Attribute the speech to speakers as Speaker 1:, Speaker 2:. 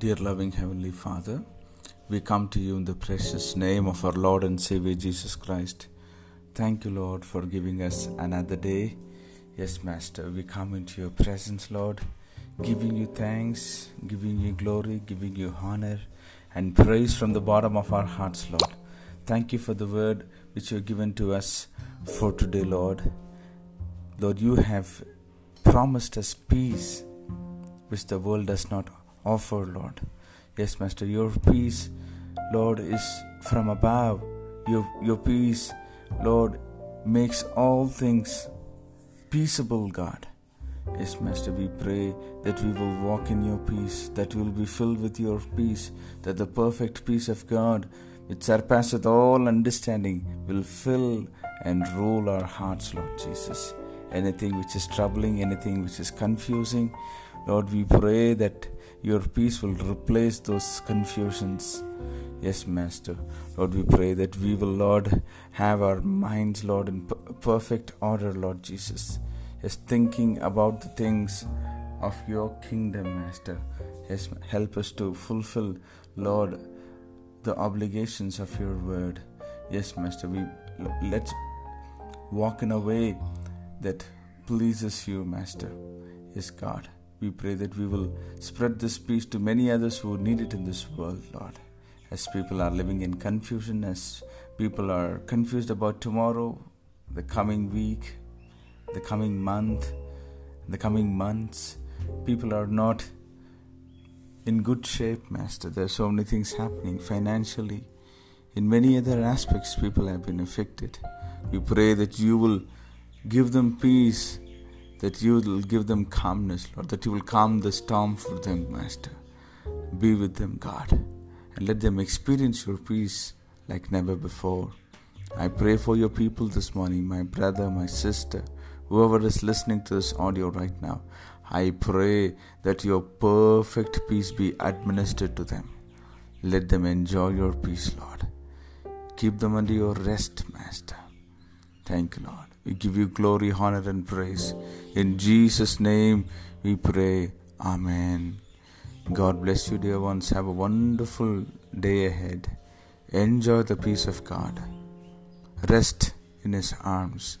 Speaker 1: Dear loving Heavenly Father, we come to you in the precious name of our Lord and Savior Jesus Christ. Thank you, Lord, for giving us another day. Yes, Master, we come into your presence, Lord, giving you thanks, giving you glory, giving you honor and praise from the bottom of our hearts, Lord. Thank you for the word which you have given to us for today, Lord. Lord, you have promised us peace which the world does not offer, Lord. Yes, Master, your peace, Lord, is from above. Your, your peace, Lord, makes all things peaceable, God. Yes, Master, we pray that we will walk in your peace, that we will be filled with your peace, that the perfect peace of God, which surpasseth all understanding, will fill and rule our hearts, Lord Jesus. Anything which is troubling, anything which is confusing, Lord, we pray that your peace will replace those confusions. Yes, Master. Lord, we pray that we will, Lord, have our minds, Lord, in perfect order, Lord Jesus. Yes, thinking about the things of your kingdom, Master. Yes, help us to fulfill, Lord, the obligations of your word. Yes, Master, we let's walk in a way that pleases you, Master. Yes, God. We pray that we will spread this peace to many others who need it in this world, Lord. As people are living in confusion, as people are confused about tomorrow, the coming week, the coming month, the coming months, people are not in good shape, Master. There are so many things happening financially. In many other aspects, people have been affected. We pray that you will give them peace that you will give them calmness, Lord, that you will calm the storm for them, Master. Be with them, God, and let them experience your peace like never before. I pray for your people this morning, my brother, my sister, whoever is listening to this audio right now. I pray that your perfect peace be administered to them. Let them enjoy your peace, Lord. Keep them under your rest, Master. Thank you, Lord. We give you glory, honor, and praise. In Jesus' name we pray. Amen. God bless you, dear ones. Have a wonderful day ahead. Enjoy the peace of God. Rest in His arms.